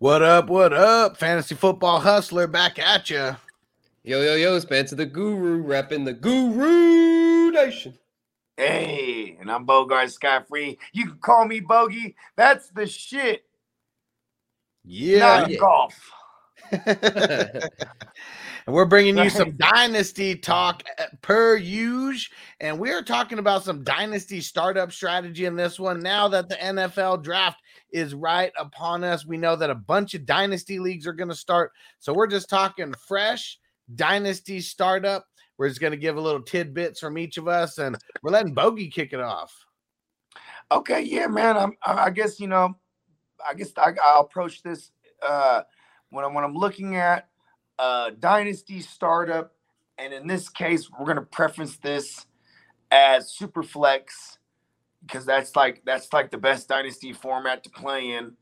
What up? What up? Fantasy football hustler back at you. Yo, yo, yo, Spencer the Guru, repping the Guru Nation. Hey, and I'm Bogart Scott Free. You can call me Bogey. That's the shit. Yeah. Not golf. And we're bringing you some dynasty talk uh, per usual. And we're talking about some dynasty startup strategy in this one. Now that the NFL draft is right upon us, we know that a bunch of dynasty leagues are going to start. So we're just talking fresh dynasty startup. We're just going to give a little tidbits from each of us, and we're letting Bogey kick it off. Okay, yeah, man. I'm. I guess you know. I guess I, I'll approach this uh, when I'm when I'm looking at dynasty startup, and in this case, we're gonna preference this as super flex because that's like that's like the best dynasty format to play in,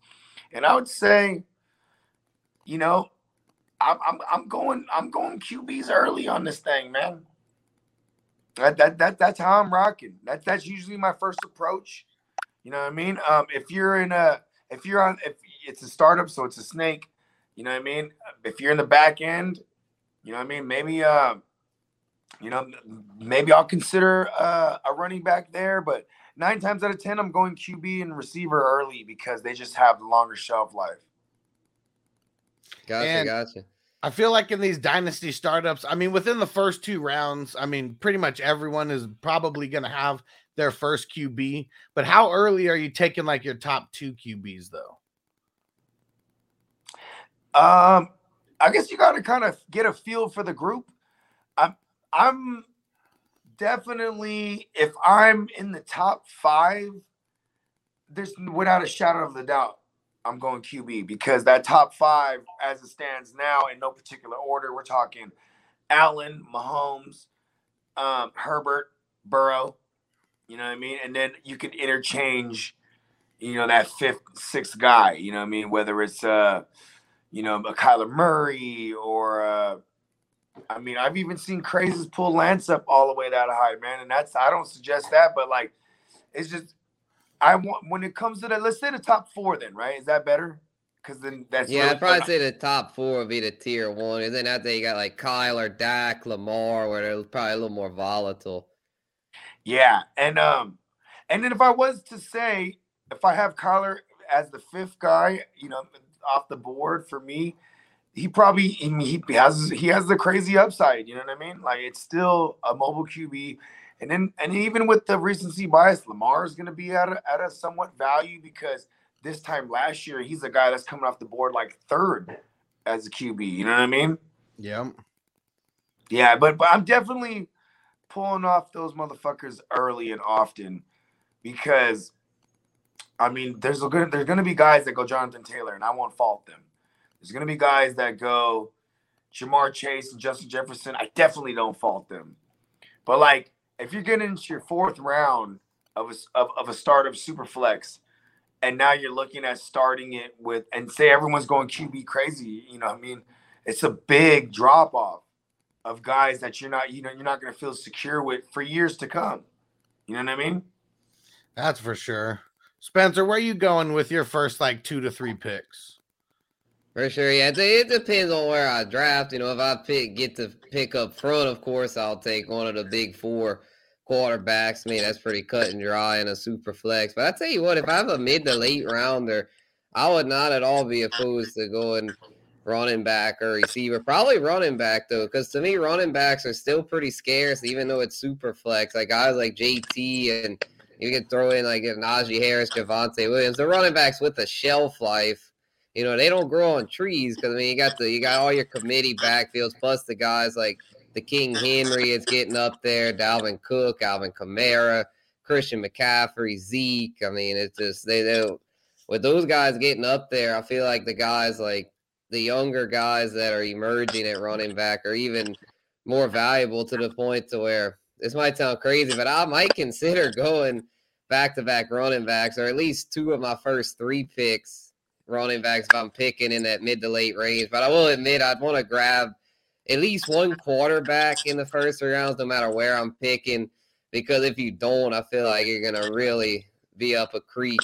and I would say, you know, I'm I'm, I'm going I'm going QBs early on this thing, man. That, that that that's how I'm rocking. That that's usually my first approach. You know what I mean? Um, if you're in a if you're on if it's a startup, so it's a snake. You know what I mean? If you're in the back end, you know what I mean. Maybe uh, you know, maybe I'll consider uh, a running back there, but nine times out of ten, I'm going QB and receiver early because they just have the longer shelf life. Gotcha, And- gotcha. I feel like in these dynasty startups, I mean, within the first two rounds, I mean, pretty much everyone is probably going to have their first QB. But how early are you taking like your top two QBs though? Um, I guess you got to kind of get a feel for the group. I'm, I'm definitely if I'm in the top five, there's without a shadow of the doubt, I'm going QB because that top five, as it stands now, in no particular order, we're talking Allen, Mahomes, um, Herbert, Burrow. You know what I mean? And then you could interchange, you know, that fifth, sixth guy. You know what I mean? Whether it's uh you know, a Kyler Murray or uh, I mean, I've even seen crazes pull Lance up all the way that high, man. And that's I don't suggest that, but like it's just I want when it comes to the let's say the top four then, right? Is that better? Because then that's Yeah, really- I'd probably say the top four would be the tier one, and then after you got like Kyler, Dak, Lamar, where they're probably a little more volatile. Yeah, and um, and then if I was to say if I have Kyler as the fifth guy, you know, off the board for me, he probably I mean, he has he has the crazy upside. You know what I mean? Like it's still a mobile QB, and then and even with the recency bias, Lamar is going to be at a, at a somewhat value because this time last year he's a guy that's coming off the board like third as a QB. You know what I mean? Yeah. Yeah, but but I'm definitely pulling off those motherfuckers early and often because I mean there's a good there's gonna be guys that go Jonathan Taylor and I won't fault them. There's gonna be guys that go Ja'Marr Chase and Justin Jefferson. I definitely don't fault them. But like if you're getting into your fourth round of a, of, of a startup super flex and now you're looking at starting it with and say everyone's going QB crazy, you know I mean? It's a big drop off of guys that you're not, you know, you're not going to feel secure with for years to come. You know what I mean? That's for sure. Spencer, where are you going with your first like two to three picks? For sure, yeah. It, depends on where I draft. You know, if I pick get to pick up front, of course, I'll take one of the big four quarterbacks. I mean, that's pretty cut and dry in a super flex. But I tell you what, if I have a mid to late rounder, I would not at all be opposed to going running back or receiver. Probably running back though, because to me, running backs are still pretty scarce, even though it's super flex. Like guys like JT and you can throw in like Najee Harris, Javonte Williams. The running backs with a shelf life. You know, they don't grow on trees because I mean you got the you got all your committee backfields plus the guys like the King Henry is getting up there, Dalvin Cook, Alvin Kamara, Christian McCaffrey, Zeke. I mean, it's just they don't with those guys getting up there, I feel like the guys like the younger guys that are emerging at running back are even more valuable to the point to where this might sound crazy, but I might consider going back to back running backs or at least two of my first three picks running backs if I'm picking in that mid to late range. But I will admit I'd want to grab at least one quarterback in the first three rounds, no matter where I'm picking. Because if you don't, I feel like you're gonna really be up a creek,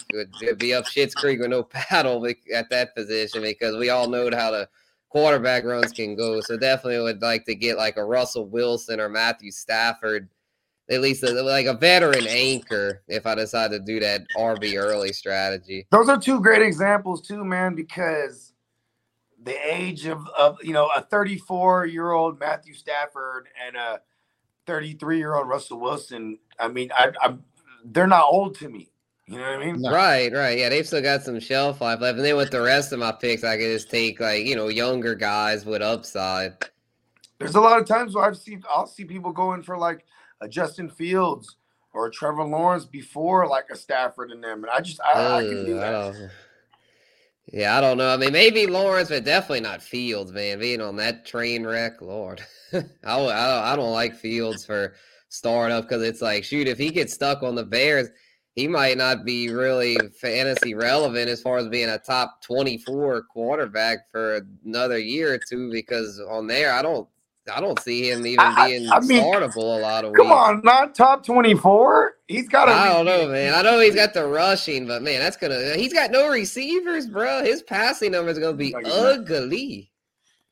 be up Shit's Creek with no paddle at that position because we all know how the quarterback runs can go. So definitely would like to get like a Russell Wilson or Matthew Stafford, at least a, like a veteran anchor if I decide to do that RB early strategy. Those are two great examples too, man, because the age of, of you know a 34 year old Matthew Stafford and a 33 year old Russell Wilson. I mean, I, I'm they're not old to me. You know what I mean? Right, right. Yeah, they've still got some shelf life left. And then with the rest of my picks, I can just take like, you know, younger guys with upside. There's a lot of times where I've seen I'll see people going for like a Justin Fields or Trevor Lawrence before like a Stafford and them. And I just I, uh, I can do that. Yeah, I don't know. I mean, maybe Lawrence, but definitely not Fields, man. Being on that train wreck, Lord, I, I, I don't like Fields for startup because it's like, shoot, if he gets stuck on the Bears, he might not be really fantasy relevant as far as being a top 24 quarterback for another year or two because on there I don't I don't see him even I, being I mean, startable a lot of come weeks. on, not top 24. He's got I don't know, man. I know he's got the rushing, but man, that's gonna he's got no receivers, bro. His passing number is gonna be ugly.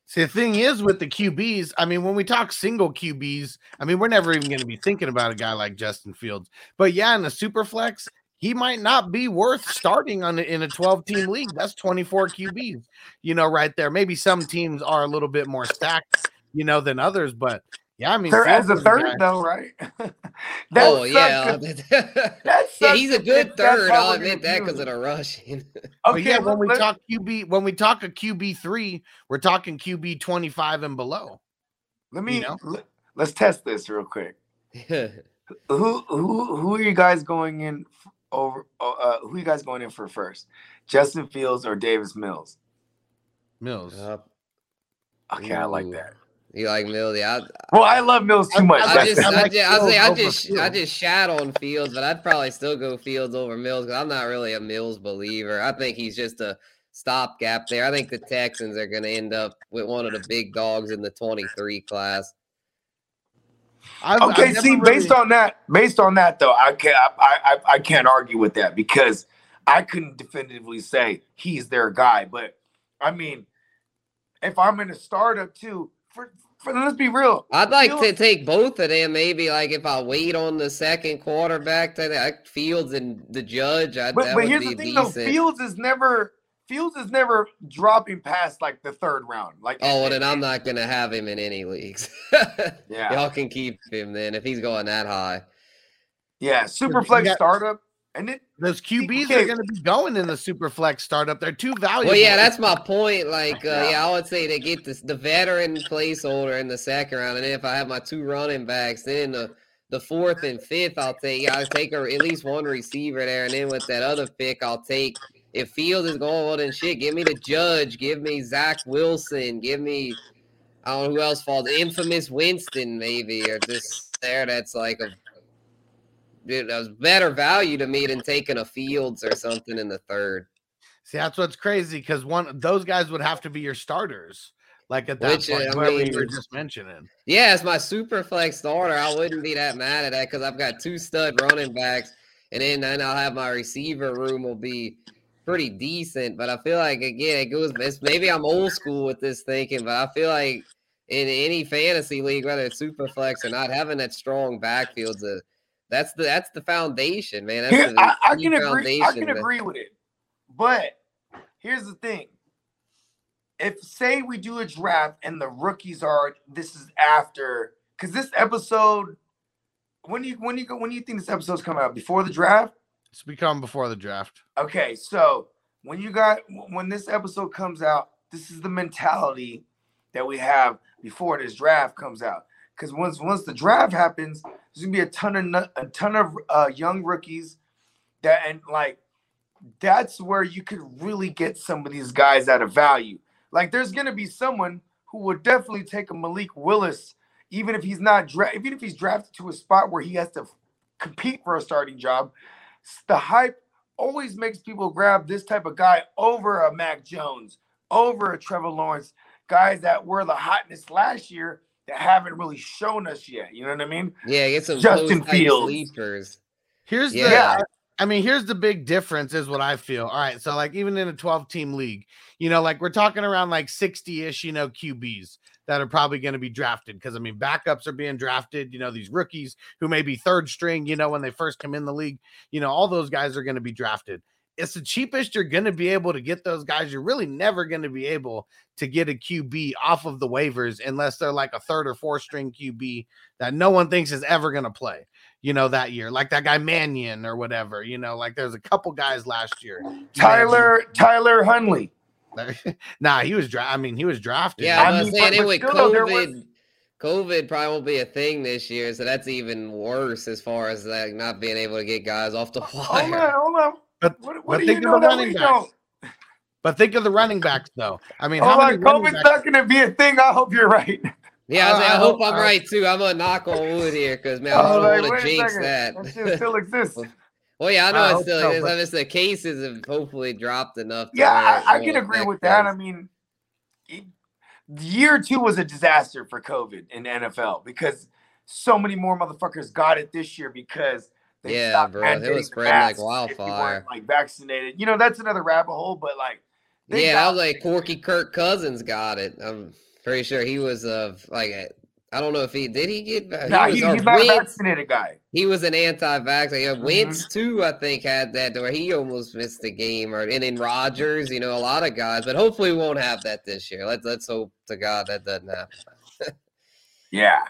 See, the thing is with the QBs, I mean, when we talk single QBs, I mean, we're never even going to be thinking about a guy like Justin Fields. But yeah, in the super flex, he might not be worth starting on in a 12 team league. That's 24 QBs, you know, right there. Maybe some teams are a little bit more stacked, you know, than others, but yeah, I mean, there as a third though, right? oh yeah, yeah, he's a good third. I'll admit that because of the rushing. okay, yeah, when we talk QB, when we talk a QB three, we're talking QB twenty five and below. Let me you know? let, us test this real quick. who who who are you guys going in over? Uh, uh, who are you guys going in for first? Justin Fields or Davis Mills? Mills. Uh, okay, Ooh. I like that. You like Mills? Yeah. I, well, I love Mills too much. I, I just, I, just, I, say, I just, I just shat on Fields, but I'd probably still go Fields over Mills because I'm not really a Mills believer. I think he's just a stopgap there. I think the Texans are going to end up with one of the big dogs in the 23 class. I've, okay, I've see, really... based on that, based on that though, I can't, I, I, I can't argue with that because I couldn't definitively say he's their guy. But I mean, if I'm in a startup too, for for, let's be real. I'd like Fields, to take both of them. Maybe like if I wait on the second quarterback to like Fields and the Judge. I, but, but here's the thing, decent. though. Fields is never Fields is never dropping past like the third round. Like oh, well, then I'm not gonna have him in any leagues. yeah, y'all can keep him then if he's going that high. Yeah, super flex startup. And it, those QBs are going to be going in the super flex startup. They're too valuable. Well, yeah, that's my point. Like, uh, yeah, I would say they get this, the veteran placeholder in the second round, and then if I have my two running backs, then the the fourth and fifth, I'll take. I'll take a, at least one receiver there, and then with that other pick, I'll take. If Fields is going well, then shit, give me the Judge, give me Zach Wilson, give me I don't know who else falls. Infamous Winston, maybe, or just there. That's like a it was better value to me than taking a Fields or something in the third. See, that's what's crazy because one those guys would have to be your starters. Like at that Which, point, I mean, we were just mentioning. Yeah, it's my super flex starter. I wouldn't be that mad at that because I've got two stud running backs, and then then I'll have my receiver room will be pretty decent. But I feel like again, it goes. It's, maybe I'm old school with this thinking, but I feel like in any fantasy league, whether it's super flex or not, having that strong backfield's a that's the that's the foundation, man. That's Here, I, I, can agree. I can man. agree with it, but here's the thing: if say we do a draft and the rookies are this is after because this episode when you when you go when do you think this episode's coming out before the draft? It's become before the draft. Okay, so when you got when this episode comes out, this is the mentality that we have before this draft comes out. Because once once the draft happens, there's gonna be a ton of a ton of uh, young rookies that and like that's where you could really get some of these guys at a value. Like there's gonna be someone who would definitely take a Malik Willis, even if he's not dra- even if he's drafted to a spot where he has to compete for a starting job. The hype always makes people grab this type of guy over a Mac Jones, over a Trevor Lawrence, guys that were the hotness last year that haven't really shown us yet. You know what I mean? Yeah, it's a Justin Fields. Sleepers. Here's yeah. the I mean, here's the big difference, is what I feel. All right, so like even in a 12 team league, you know, like we're talking around like 60 ish, you know, QBs that are probably going to be drafted because I mean, backups are being drafted. You know, these rookies who may be third string, you know, when they first come in the league, you know, all those guys are going to be drafted. It's the cheapest you're going to be able to get those guys. You're really never going to be able to get a QB off of the waivers unless they're like a third or fourth string QB that no one thinks is ever going to play, you know, that year. Like that guy Mannion or whatever, you know, like there's a couple guys last year. Tyler, Tyler Huntley. nah, he was dra- I mean, he was drafted. Yeah, I I was mean, saying but- it with COVID. was- COVID probably won't be a thing this year, so that's even worse as far as like not being able to get guys off the wire. Hold on, hold on. But- what, but what do think you of know the running backs. don't? But think of the running backs, though. I mean, Hold how many COVID's backs- not going to be a thing. I hope you're right. Yeah, I, like, Uh, I I hope hope- I'm right too. I'm gonna knock on wood here because man, I Oh, don't like, want to jinx that. That still exists. well, yeah, I know I it still so, is. but- I just the cases have hopefully dropped enough. to Yeah, I, I can agree with that. us. I mean, it, year two was a disaster for COVID in the NFL because so many more motherfuckers got it this year because they Yeah, bro, it was spreading like masks if you wildfire. like vaccinated. You know, that's another rabbit hole. But like, yeah, I was like Corky Kirk Cousins got it. I'm pretty sure he was of like I don't know if he did he get va- Nah, he he, was he's not a Wentz, vaccinated guy. he was an anti-vax. Yeah, Mhm. Wentz too, I think had that where he almost missed the game, or and then Rodgers, you know, a lot of guys. But hopefully, we won't have that this year. Let's let's hope to God that doesn't happen. Yeah.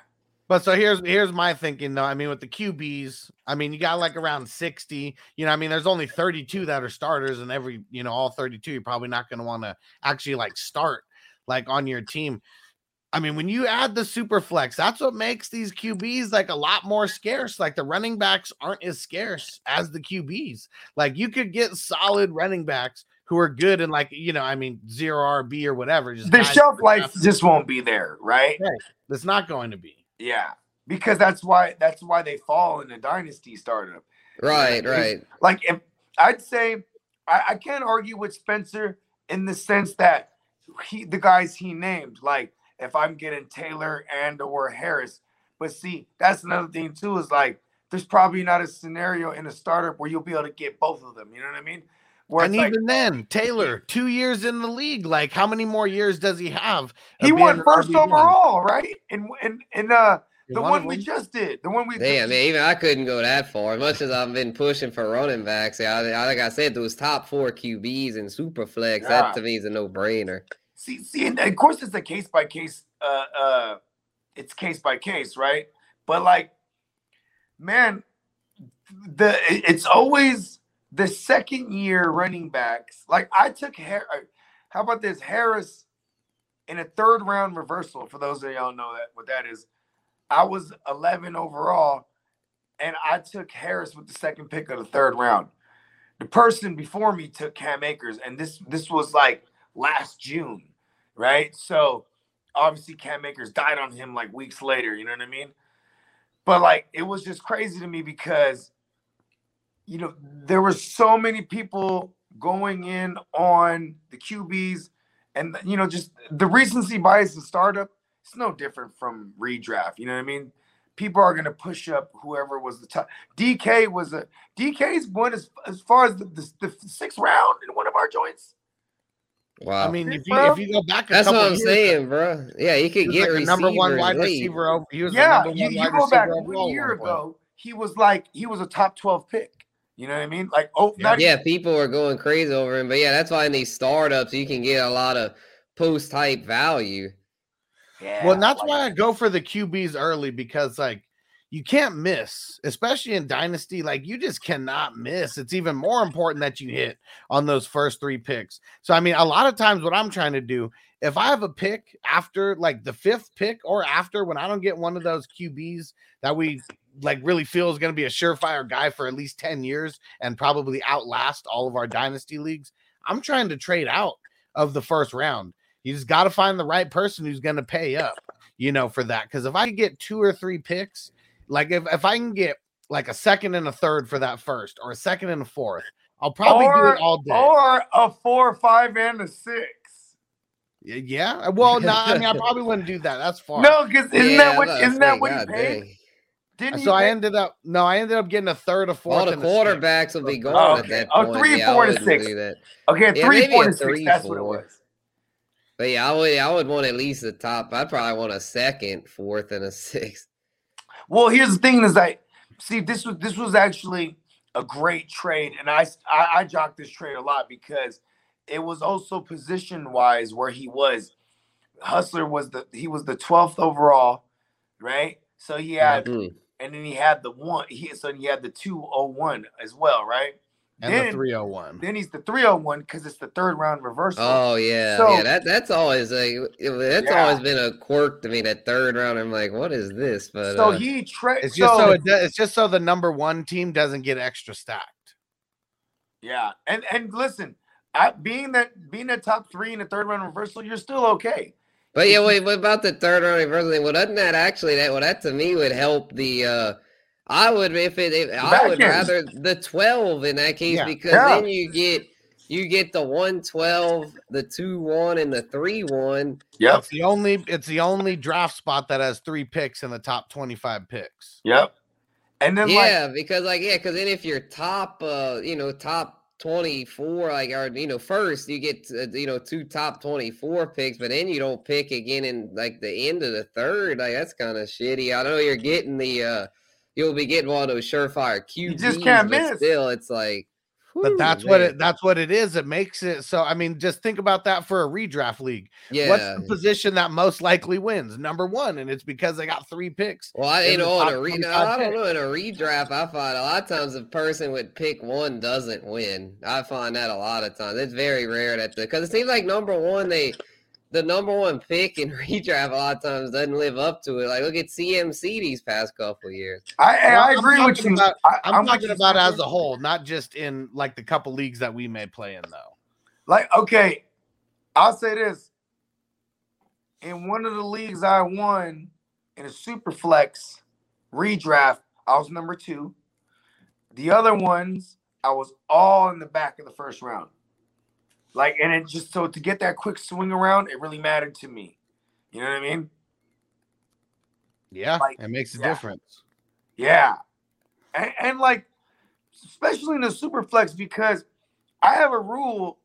But so here's here's my thinking though. I mean, with the QBs, I mean, you got like around 60. You know, I mean, there's only 32 that are starters, and every, you know, all 32, you're probably not going to want to actually like start like on your team. I mean, when you add the super flex, that's what makes these QBs like a lot more scarce. Like the running backs aren't as scarce as the QBs. Like you could get solid running backs who are good and like, you know, I mean, zero RB or whatever. Just The shelf life just won't be there, right? It's not going to be. Yeah. Because that's why that's why they fall in the dynasty startup. Right, right. Like if I'd say I, I can't argue with Spencer in the sense that he the guys he named, like if I'm getting Taylor and or Harris. But see, that's another thing too, is like there's probably not a scenario in a startup where you'll be able to get both of them. You know what I mean? Where and it's like even then, Taylor, two years in the league, like how many more years does he have? he won first RB1? overall, right? And and and uh He the one we one- just did, the one we Damn, man, even I couldn't go that far. As much as I've been pushing for running backs, yeah, I, like I said, those top four QBs and super flex, Yeah. that to me is a no brainer. See, see, and of course it's a case by case. Uh, uh, it's case by case, right? But like, man, the it's always the second year running backs. Like I took Har- uh, How about this Harris in a third round reversal? For those of y'all know that what that is, I was 11 overall, and I took Harris with the second pick of the third round. The person before me took Cam Akers, and this this was like last June, right? So obviously Cam Akers died on him like weeks later, you know what I mean? But like it was just crazy to me because you know there were so many people going in on the QBs and you know just the recency bias in startup it's no different from redraft, you know what I mean? People are going to push up whoever was the top. DK was a DK's won as, as far as the, the, the sixth round in one of our joints. Wow. I mean, if you if you go back, a that's what I'm years, saying, bro. Yeah, you he could was get like a number one wide receiver. Over, he was the Yeah, number you, one you wide go back receiver one overall year ago, he was like he was a top 12 pick. You know what I mean? Like, oh, not Yeah, people are going crazy over him. But yeah, that's why in these startups you can get a lot of post hype value. Yeah, Well, that's like- why I go for the QBs early because like you can't miss, especially in dynasty. Like you just cannot miss. It's even more important that you hit on those first three picks. So I mean, a lot of times what I'm trying to do, if I have a pick after like the fifth pick or after when I don't get one of those QBs that we like really feel is going to be a surefire guy for at least 10 years and probably outlast all of our dynasty leagues, I'm trying to trade out of the first round. You just got to find the right person who's going to pay up, you know, for that. Because if I could get two or three picks, like if, if I can get like a second and a third for that first, or a second and a fourth, I'll probably do it all day. or a four, five, and a six. Yeah. Well, no, I mean, I probably wouldn't do that. That's far. No, because isn't Yeah, that I what was isn't that what say, he God paid? dang. Didn't So I ended up no, I ended up getting a third, a fourth, All the and a quarterbacks will be oh, gone Oh, at that Oh, point. three, yeah, four, and six. Okay, Yeah, three, four, a and six. three, That's what it was. But yeah, I would I would want at least the top. I'd probably want a second, fourth, and a sixth. Well, here's the thing: is like, see, this was this was actually a great trade, and I I, I jocked this trade a lot because it was also position wise where he was. Hustler was the he was the twelfth overall, right? So he had, Mm. and then he had the one. He so he had the two oh one as well, right? and then, the 301. then he's the three oh one because it's the third round reversal. Oh yeah, So- yeah. That that's always like that's Yeah. always been a quirk to me. That third round, I'm like, what is this? But so uh, he traded. It's just so, it do- it's just so the number one team doesn't get extra stacked. Yeah, and and listen, I, being that being a top three in the third round reversal, you're still okay. But yeah, wait, what about the third round reversal thing? Well, doesn't that actually that well that to me would help the uh I would if it if, I would ends. rather the twelve in that case Yeah. because Yeah. then you get you get the one twelve, the two one, and the three one. Yep, It's the only it's the only draft spot that has three picks in the top 25 picks. yep. And then like Yeah, because like yeah, because then if you're top uh you know top 24 like or you know first you get uh, you know two top 24 picks but then you don't pick again in like the end of the third like that's kind of shitty i know you're getting the uh you'll be getting one of those surefire QBs, just can't but miss. still it's like But whew, that's what man. it that's what it is. It makes it so I mean, just think about that for a redraft league. yeah What's the position that most likely wins? Number one, and it's because they got three picks. Well, I, in you know, in a re- 25 I don't know. In a redraft, I find a lot of times a person with pick one doesn't win. I find that a lot of times. It's very rare that the because it seems like number one they the number one pick in redraft a lot of times doesn't live up to it. Like look at CMC these past couple years. I, I Well, I'm agree with you. about- I, I'm, with talking you, about as a whole, not just in like the couple leagues that we may play in though. Like, okay, I'll say this. In one of the leagues I won in a super flex redraft, I was number two. The other ones, I was all in the back of the first round. Like, and it just so to get that quick swing around, it really mattered to me. You know what I mean? Yeah, Like, it makes a yeah. difference. Yeah. And, and like, especially in the super flex, because I have a rule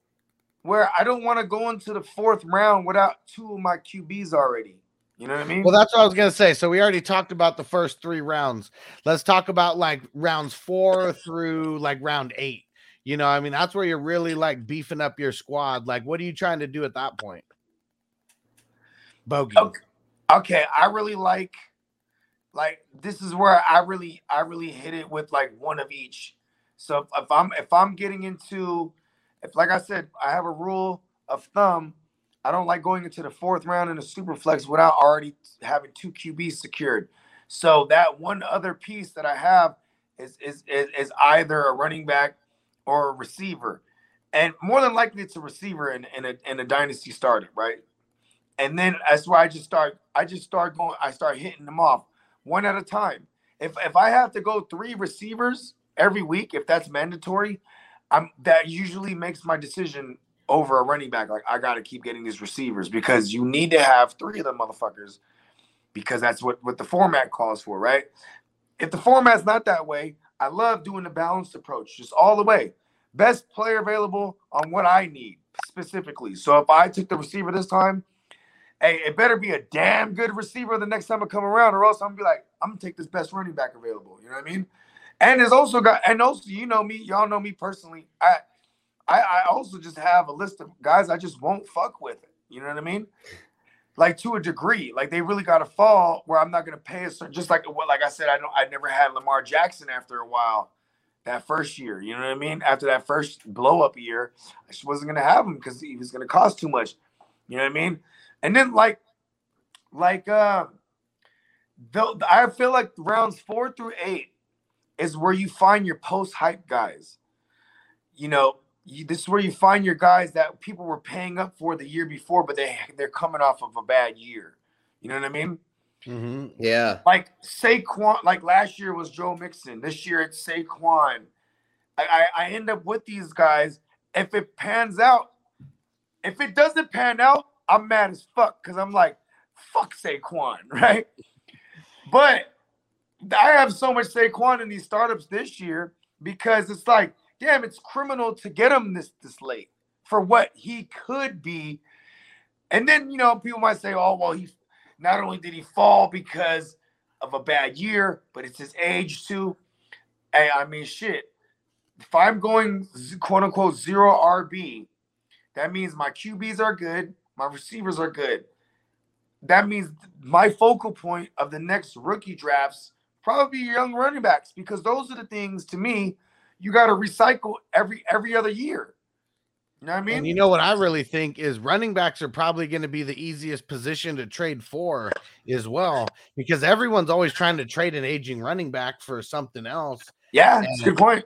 where I don't want to go into the fourth round without two of my QBs already. You know what I mean? Well, that's what I was gonna say. So we already talked about the first three rounds. Let's talk about like rounds four through like round eight. You know, I mean, that's where you're really like beefing up your squad. Like, what are you trying to do at that point? Bogey. Okay. I really like like this is where I really I really hit it with like one of each. So if, if I'm if I'm getting into if like I said, I have a rule of thumb. I don't like going into the fourth round in a super flex without already having two QBs secured. So that one other piece that I have is is is, is either a running back or a receiver. And more than likely it's a receiver and, in a in a dynasty startup, right? And then that's why I just start I just start going I start hitting them off one at a time. If if I have to go three receivers every week, if that's mandatory, I'm that usually makes my decision over a running back. Like I gotta keep getting these receivers because you need to have three of them motherfuckers because that's what, what the format calls for, right? If the format's not that way, I love doing the balanced approach, just all the way. Best player available on what I need specifically. So if I took the receiver this time, hey, it better be a damn good receiver the next time I come around, or else I'm gonna be like, I'm gonna take this best running back available. You know what I mean? And there's also got, and also, you know me, y'all know me personally. I, I, I also just have a list of guys I just won't fuck with. It, You know what I mean? Like to a degree, like they really got to fall where I'm not gonna pay a certain. Just like what, like I said, I know I never had Lamar Jackson after a while. That first year, you know what I mean? After that first blow up year, I just wasn't gonna have him because he was gonna cost too much. You know what I mean? And then like, like uh, the, I feel like rounds four through eight is where you find your post hype guys. You know, you, this is where you find your guys that people were paying up for the year before, but they they're coming off of a bad year. You know what I mean? Mhm. Yeah, Like Saquon, like last year was Joe Mixon. This year it's Saquon. I, I, I end up with these guys. If it pans out, if it doesn't pan out, I'm mad as fuck because I'm like, fuck Saquon, right? But I have so much Saquon in these startups this year because it's like, damn, it's criminal to get him this this late for what he could be. And then you know, people might say, oh, well, he not only did he fall because of a bad year, but it's his age too. Hey, I mean, shit. If I'm going quote unquote zero RB, that means my QBs are good, my receivers are good. That means my focal point of the next rookie drafts probably young running backs because those are the things to me you got to recycle every every other year. You know what I mean? And you know what I really think is running backs are probably going to be the easiest position to trade for as well because everyone's always trying to trade an aging running back for something else. Yeah, that's a good point.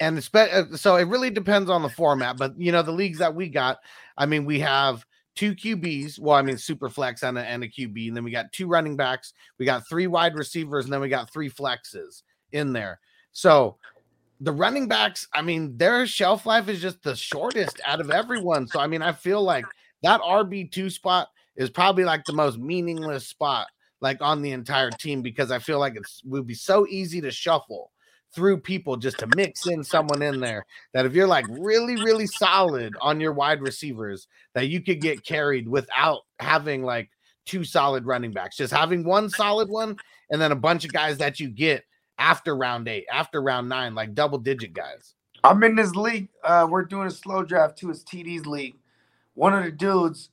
And uh, so it really depends on the format, but you know the leagues that we got, I mean we have two QBs. Well, I mean, super flex and a, and a QB. And then we got two running backs. We got three wide receivers. And then we got three flexes in there. So the running backs, I mean, their shelf life is just the shortest out of everyone. So, I mean, I feel like that RB2 spot is probably like the most meaningless spot like on the entire team because I feel like it would be so easy to shuffle through people just to mix in someone in there that if you're like really really solid on your wide receivers that you could get carried without having like two solid running backs just having one solid one and then a bunch of guys that you get after round 8 after round 9 like double digit guys I'm in this league uh we're doing a slow draft too it's TD's league one of the dudes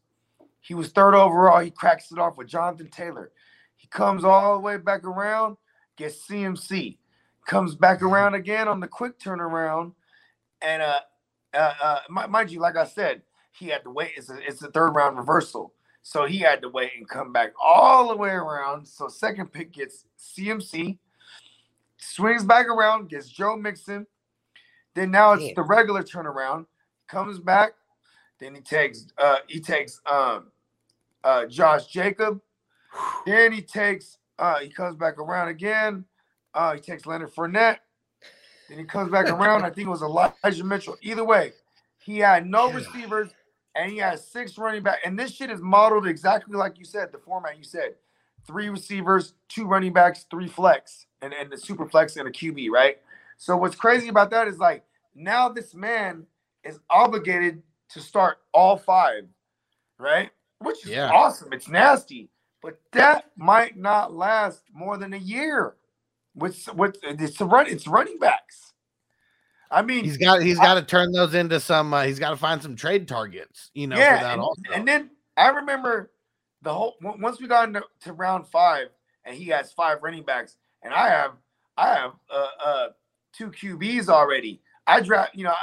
he was third overall he cracks it off with Jonathan Taylor he comes all the way back around gets CMC comes back mm-hmm. around again on the quick turnaround, and uh, uh, uh mind you, like I said, he had to wait. It's a, it's a third round reversal, so he had to wait and come back all the way around. So second pick gets CMC, swings back around, gets Joe Mixon. Then now it's the regular turnaround. Comes back, then he takes uh he takes um uh Josh Jacob. Then he takes uh he comes back around again. Uh, he takes Leonard Fournette. Then he comes back around. I think it was Elijah Mitchell. Either way, he had no receivers and he has six running back. And this shit is modeled exactly like you said, the format you said. Three receivers, two running backs, three flex, and, and the super flex and a QB, right? So what's crazy about that is like now this man is obligated to start all five, right? Which is yeah. awesome. It's nasty, but that might not last more than a year with with it's run it's running backs. I mean, he's got he's got to turn those into some. Uh, he's got to find some trade targets, you know. Yeah, and, and, then I remember the whole once we got into to round five, and he has five running backs, and I have I have uh, uh two QBs already. I draft, you know,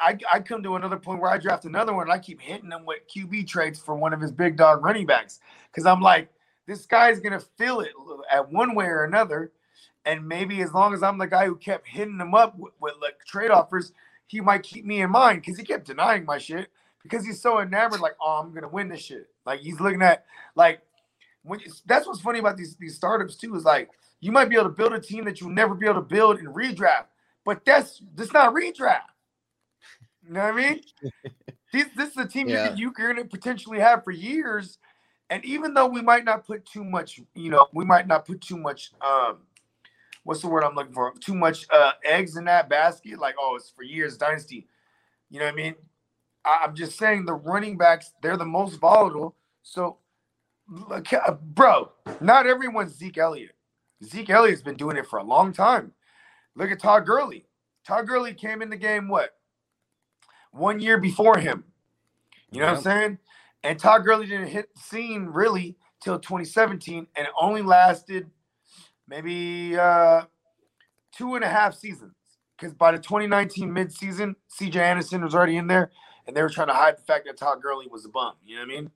I, I, I come to another point where I draft another one. And I keep hitting him with QB trades for one of his big dog running backs because I'm like, this guy's gonna feel it at one way or another and maybe as long as I'm the guy who kept hitting him up with, with like trade offers, he might keep me in mind because he kept denying my shit because he's so enamored, like, oh, I'm gonna win this shit. Like he's looking at like when you, that's what's funny about these these startups too is like you might be able to build a team that you'll never be able to build in redraft, but that's that's not redraft. You know what I mean? this, this is a team yeah. you, you're gonna potentially have for years. And even though we might not put too much, you know, we might not put too much um what's the word I'm looking for? Too much uh, eggs in that basket. Like, oh, it's for years dynasty. You know what I mean? I, am just saying the running backs they're the most volatile. So, uh, bro, not everyone's Zeke Elliott. Zeke Elliott's been doing it for a long time. Look at Todd Gurley. Todd Gurley came in the game what? One year before him. You know what I'm saying? And Todd Gurley didn't hit the scene really till 2017 and it only lasted – maybe uh, two and a half seasons. Because by the 2019 midseason, CJ Anderson was already in there, and they were trying to hide the fact that Todd Gurley was a bum. You know what I mean?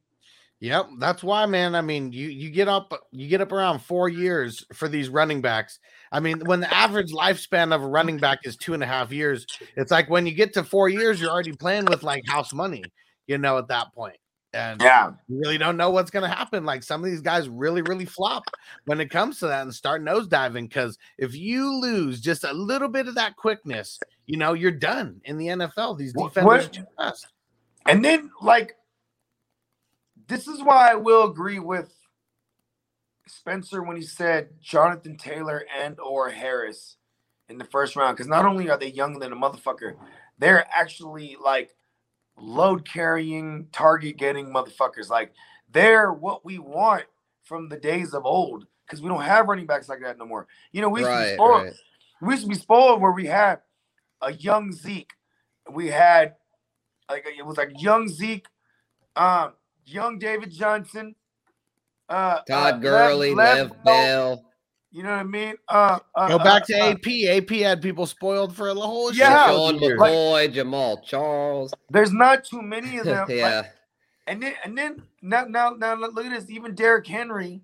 Yep, that's why, man. I mean, you you get up you get up around four years for these running backs. I mean, when the average lifespan of a running back is two and a half years, it's like when you get to four years, you're already playing with like house money, you know, at that point. And yeah, you really don't know what's going to happen. Like some of these guys really, really flop when it comes to that and start nosediving. Because if you lose just a little bit of that quickness, you know, you're done in the NFL. These defenders what, are too fast. And then, like, this is why I will agree with Spencer when he said Jonathan Taylor and or Harris in the first round because not only are they younger than a motherfucker, they're actually like load carrying, target getting motherfuckers. Like they're what we want from the days of old because we don't have running backs like that no more. You know, we used, to, be spoiled. right. we used to be spoiled where we had a young Zeke. We had like it was like young Zeke, um, young David Johnson, uh, Todd uh, Gurley, Lev, Bell, Bell. You know what I mean? Uh, uh, Go back uh, to uh, AP. AP had people spoiled for a whole Yeah, shit Sean years. McCoy, Jamaal Charles. There's not too many of them. like, yeah. And then and then now now now look at this. Even Derrick Henry,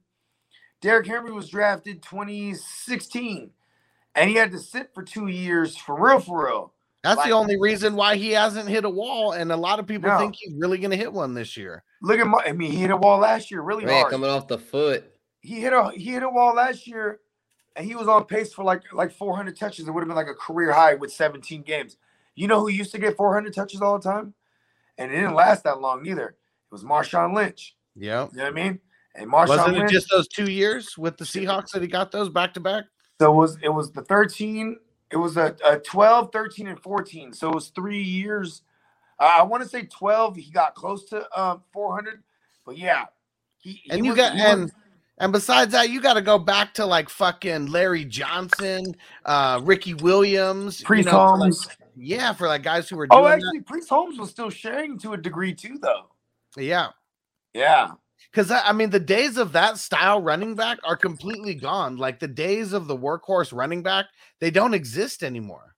Derrick Henry was drafted 2016, and he had to sit for two years for real, for real. That's Like- the only reason why he hasn't hit a wall, and a lot of people No. think he's really going to hit one this year. Look at my. I mean, he hit a wall last year, really Man, hard. coming off the foot. He hit a he hit a wall last year, and he was on pace for like like 400 touches. It would have been like a career high with 17 games. You know who used to get 400 touches all the time, and it didn't last that long either. It was Marshawn Lynch. Yeah. You know what I mean? And Marshawn Wasn't it Lynch. just those two years with the Seahawks that he got those back to back? So it was it was the 13, it was a, a 12, 13, and 14. So it was three years. Uh, I want to say 12. He got close to um 400, but yeah. He, he And you was- got he was- and and besides that, you got to go back to like fucking Larry Johnson, uh, Ricky Williams, you know, for, like- Holmes. yeah, for like guys who were doing Oh, that. actually, Priest Holmes was still sharing to a degree too, though. Yeah. Yeah. Because I mean, the days of that style running back are completely gone. Like the days of the workhorse running back, they don't exist anymore.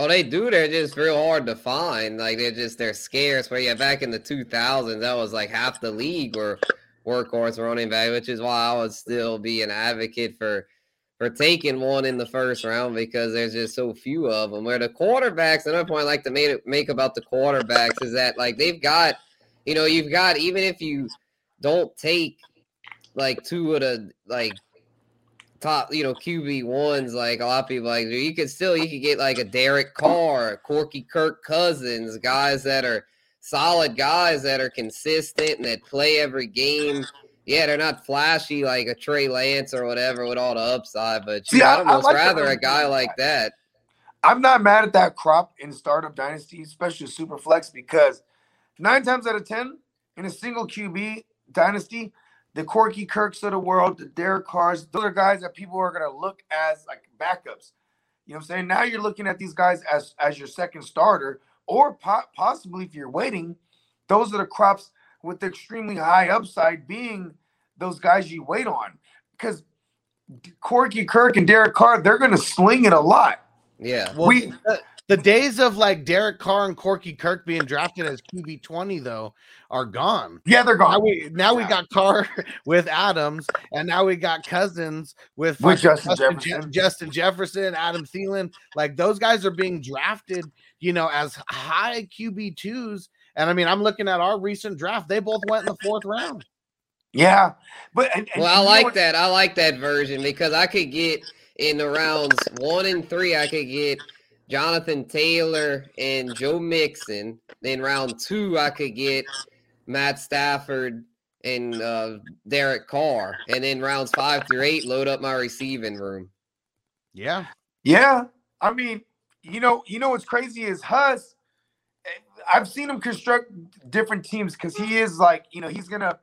Oh, they do. They're just real hard to find. Like they're just they're scarce. Where yeah, back in the 2000s, that was like half the league were workhorse running back, which is why I would still be an advocate for for taking one in the first round because there's just so few of them. Where the quarterbacks, another point I like to make make about the quarterbacks is that like they've got, you know, you've got even if you don't take like two of the like top, you know, QB ones, like a lot of people like you could still you could get like a Derek Carr, Corky Kirk Cousins, guys that are solid guys that are consistent and that play every game. Yeah, they're not flashy like a Trey Lance or whatever with all the upside, but See, you I- I'd I almost like rather a guy like that. I'm not mad at that crop in startup dynasty, especially super flex, because nine times out of ten in a single QB dynasty, the Corky Kirks of the world, the Derek Carrs, those are guys that people are gonna look as like backups. You know what I'm saying? Now you're looking at these guys as as your second starter, or po- possibly if you're waiting, those are the crops with the extremely high upside being those guys you wait on. Because Corky Kirk and Derek Carr, they're gonna sling it a lot. Yeah. Well, We- the, the days of like Derek Carr and Corky Kirk being drafted as QB twenty though are gone. Yeah, they're Now gone. we now we got Carr with Adams, and now we got Cousins with, With fucking Justin Je- Jefferson. Justin Jefferson, Adam Thielen. Like those guys are being drafted, you know, as high QB twos. And I mean, I'm looking at our recent draft; they both went in the fourth round. Yeah, but and, and Well, I like what- that. I like that version because I could get in the rounds one and three, I could get Jonathan Taylor and Joe Mixon. Then round two, I could get Matt Stafford and uh, Derek Carr. And then rounds five through eight, load up my receiving room. Yeah, Yeah, I mean, you know, you know what's crazy is Huss. eh, I've seen him construct different teams because he is like, you know, he's gonna,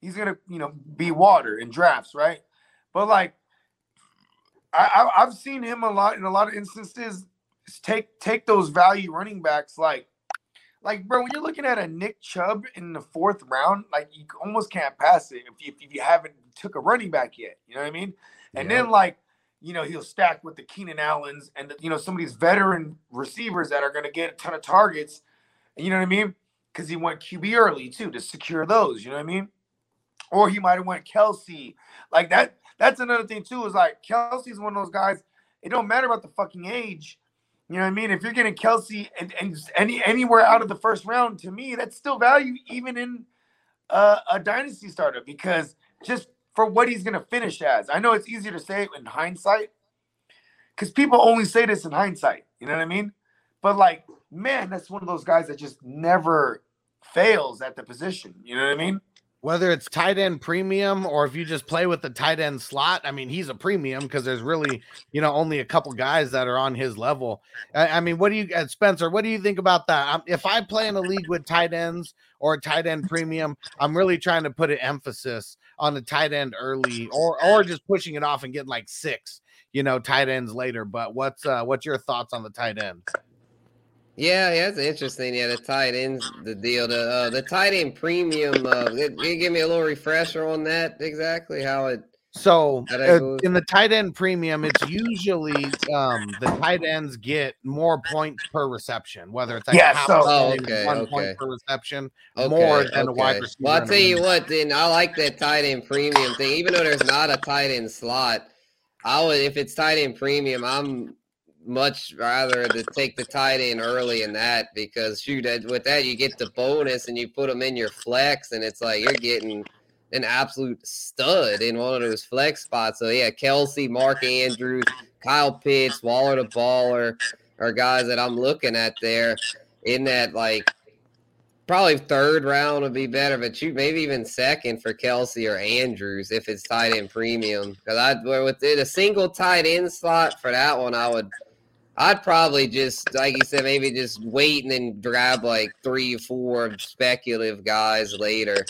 he's gonna, you know, be water in drafts, right? But like, I, I I've seen him a lot in a lot of instances take take those value running backs like. Like, bro, when you're looking at a Nick Chubb in the fourth round, like you almost can't pass it if you, if you haven't took a running back yet. You know what I mean? And Yeah. then like you know, he'll stack with the Keenan Allens and you know some of these veteran receivers that are going to get a ton of targets. You know what I mean? Because he went QB early too to secure those. You know what I mean? Or he might have went Kelce like that. That's another thing too. Is like Kelce's one of those guys. It don't matter about the fucking age. You know what I mean? If you're getting Kelce and, and any anywhere out of the first round, to me, that's still value even in uh, a dynasty startup because just for what he's going to finish as. I know it's easier to say it in hindsight because people only say this in hindsight. You know what I mean? But like, man, that's one of those guys that just never fails at the position. You know what I mean? Whether it's tight end premium or if you just play with the tight end slot. I mean, he's a premium because there's really, you know, only a couple guys that are on his level. I, I mean, what do you, uh, Spencer? What do you think about that? Um, if I play in a league with tight ends or a tight end premium, I'm really trying to put an emphasis on the tight end early, or or just pushing it off and getting like six, you know, tight ends later. But what's uh, what's your thoughts on the tight end? Yeah, yeah, it's interesting. Yeah, the tight ends, the deal, the uh, the tight end premium. Uh, can you give me a little refresher on that? Exactly how it. So uh, in the tight end premium, it's usually um, the tight ends get more points per reception, whether it's like yeah, so oh, okay, one okay. point per reception, Okay, more than a okay. wide receiver. Well, I'll tell you what, then I like that tight end premium thing. Even though there's not a tight end slot, I would if it's tight end premium, I'm much rather to take the tight end early in that because shoot, with that you get the bonus and you put them in your flex, and it's like you're getting an absolute stud in one of those flex spots. So yeah, Kelce, Mark Andrews, Kyle Pitts, Waller the Baller are guys that I'm looking at there in that like probably third round would be better, but shoot, maybe even second for Kelce or Andrews if it's tight end premium. Because well, with it, a single tight end slot for that one, I would. I'd probably just, like you said, maybe just wait and then grab like three four speculative guys later.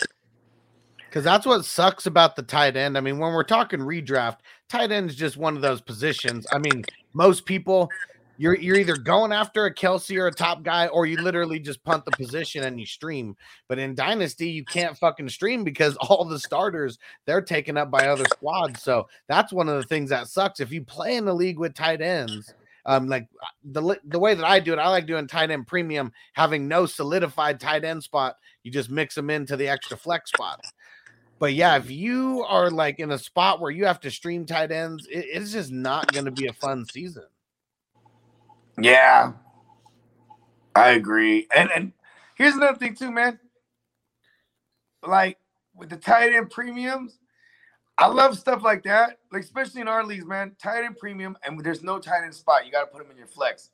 Because that's what sucks about the tight end. I mean, when we're talking redraft, tight end is just one of those positions. I mean, most people, you're you're either going after a Kelce or a top guy, or you literally just punt the position and you stream. But in Dynasty, you can't fucking stream because all the starters they're taken up by other squads. So that's one of the things that sucks. If you play in the league with tight ends, um, like the the way that I do it, I like doing tight end premium, having no solidified tight end spot. You just mix them into the extra flex spot. But yeah, if you are like in a spot where you have to stream tight ends, it, it's just not going to be a fun season. Yeah, I agree. And and here's another thing too, man. Like with the tight end premiums, I love stuff like that. Like especially in our leagues, man. Tight end premium, and there's no tight end spot, you got to put them in your flex.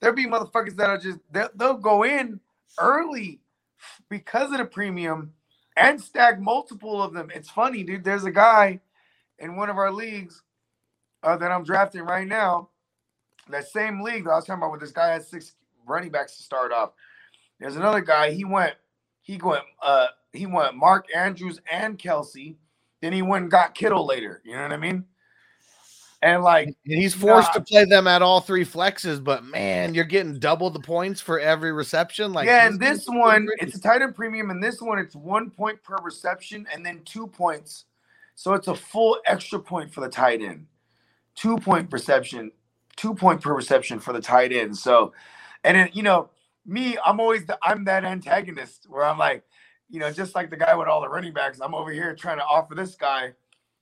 There'll be motherfuckers that are just they'll, they'll go in early because of the premium and stack multiple of them. It's funny, dude. There's a guy in one of our leagues uh, that I'm drafting right now that same league that I was talking about with this guy had six running backs to start off. There's another guy. He went, he went, uh, he went Mark Andrews and Kelce. Then he went and got Kittle later. You know what I mean? And like, And he's forced Nah. to play them at all three flexes, but man, you're getting double the points for every reception. Like yeah, and this one, it's a tight end premium, and this one, it's one point per reception and then two points. So it's a full extra point for the tight end. Two point perception, two point per reception for the tight end. So, and then, you know, me, I'm always the, I'm that antagonist where I'm like, you know, just like the guy with all the running backs, I'm over here trying to offer this guy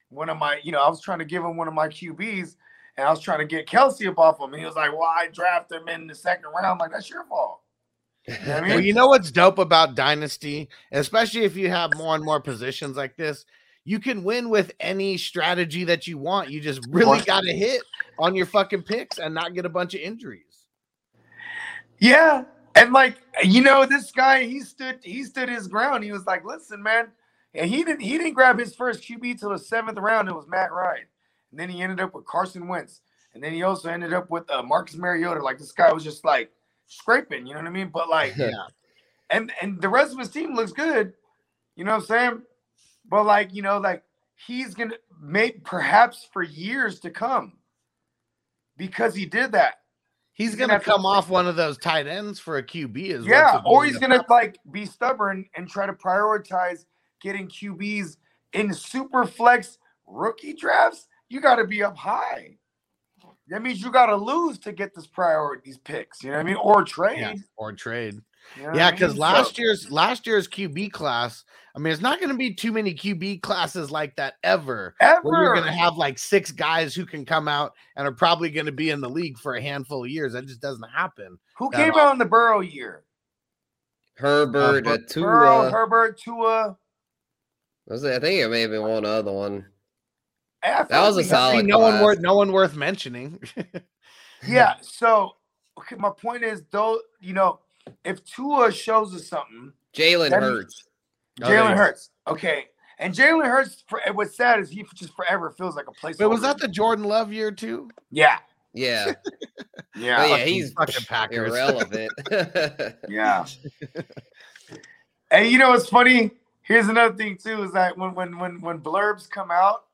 one of my, you know, I was trying to give him one of my QBs and I was trying to get Kelce up off him. And he was like, well, I drafted him in the second round. I'm like, that's your fault. You know I mean? Well, you know what's dope about Dynasty, especially if you have more and more positions like this, you can win with any strategy that you want. You just really got to hit on your fucking picks and not get a bunch of injuries. Yeah. And like, you know, this guy, he stood, he stood his ground. He was like, listen, man. And he didn't he didn't grab his first QB till the seventh round. It was Matt Ryan. And then he ended up with Carson Wentz. And then he also ended up with uh, Marcus Mariota. Like this guy was just like scraping, you know what I mean? But like, Yeah. and and the rest of his team looks good. You know what I'm saying? But like, you know, like he's gonna make perhaps for years to come because he did that. He's going gonna to to- come off one of those tight ends for a QB as Yeah, well. or he's gonna like be stubborn and try to prioritize getting QBs in super flex rookie drafts. You got to be up high. That means you got to lose to get this priority, these picks. You know what I mean? Or trade. yeah, or trade. You know what Yeah, I because mean? last So- year's last year's QB class, I mean, it's not going to be too many QB classes like that ever. ever Where you're going to have like six guys who can come out and are probably going to be in the league for a handful of years. That just doesn't happen. who came often. out in the Burrow year? Herbert, Uh, uh, Burrow, Herbert, Tua. Was it? I think it may have been one other one. I feel That was a solid See, no one worth no one worth mentioning. Yeah. So okay, my point is, though, you know, if Tua shows us something, Jalen Hurts. Oh, Jalen you- Hurts. Okay. And Jalen Hurts, for, what's sad is he just forever feels like a place. But was that the Jordan Love year too? Yeah. Yeah. Yeah. Oh, yeah, he's fucking Packers. irrelevant. Yeah. and you know what's funny? Here's another thing too: is that when when when when blurbs come out,